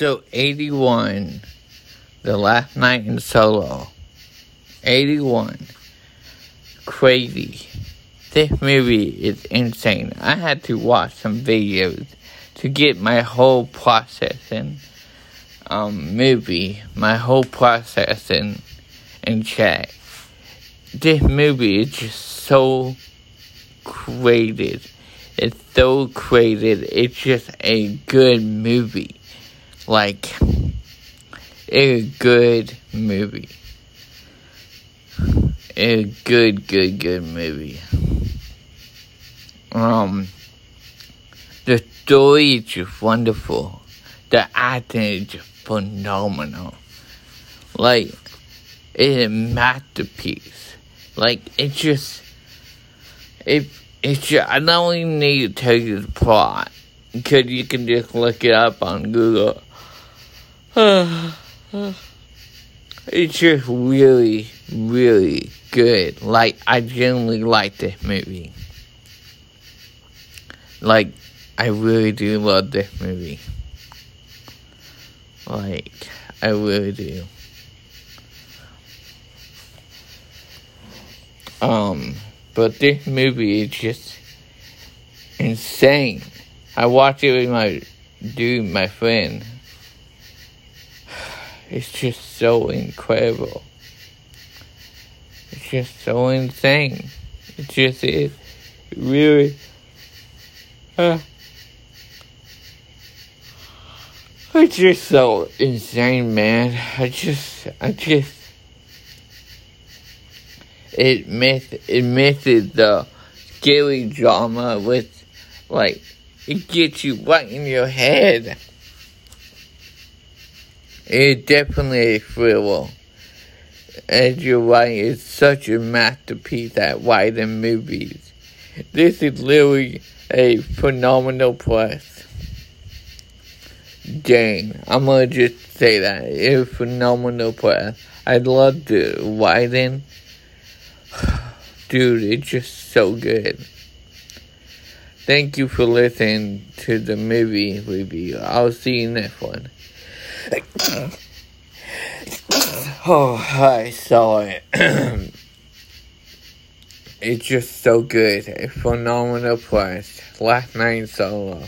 So 81, the last night in Soho. 81. Crazy. This movie is insane. I had to watch some videos to get my whole processing um movie, my whole processing in check. This movie is just so created. It's so created. It's just a good movie. Like a good movie. A good, good, good movie. Um, the story is wonderful. The acting is phenomenal. Like, it's a masterpiece. Like, it's just, it, it's just, I don't even need to tell you the plot. Because you can just look it up on Google. it's just really, really good. Like, I genuinely like this movie. Like, I really do love this movie. Like, I really do. Um, but this movie is just insane. I watched it with my dude, my friend. It's just so incredible. It's just so insane. It just is. Really. Uh, it's just so insane, man. I just, I just. It missed, it misses the scary drama with, like, it gets you right in your head. It's definitely a thriller. And you're right, it's such a masterpiece at writing movies. This is literally a phenomenal plus. Dang, I'm gonna just say that. It's a phenomenal plus. I love the writing. Dude, it's just so good. Thank you for listening to the movie review. I'll see you next one. Oh, I saw it. it's just so good. A phenomenal place. Last night Soho.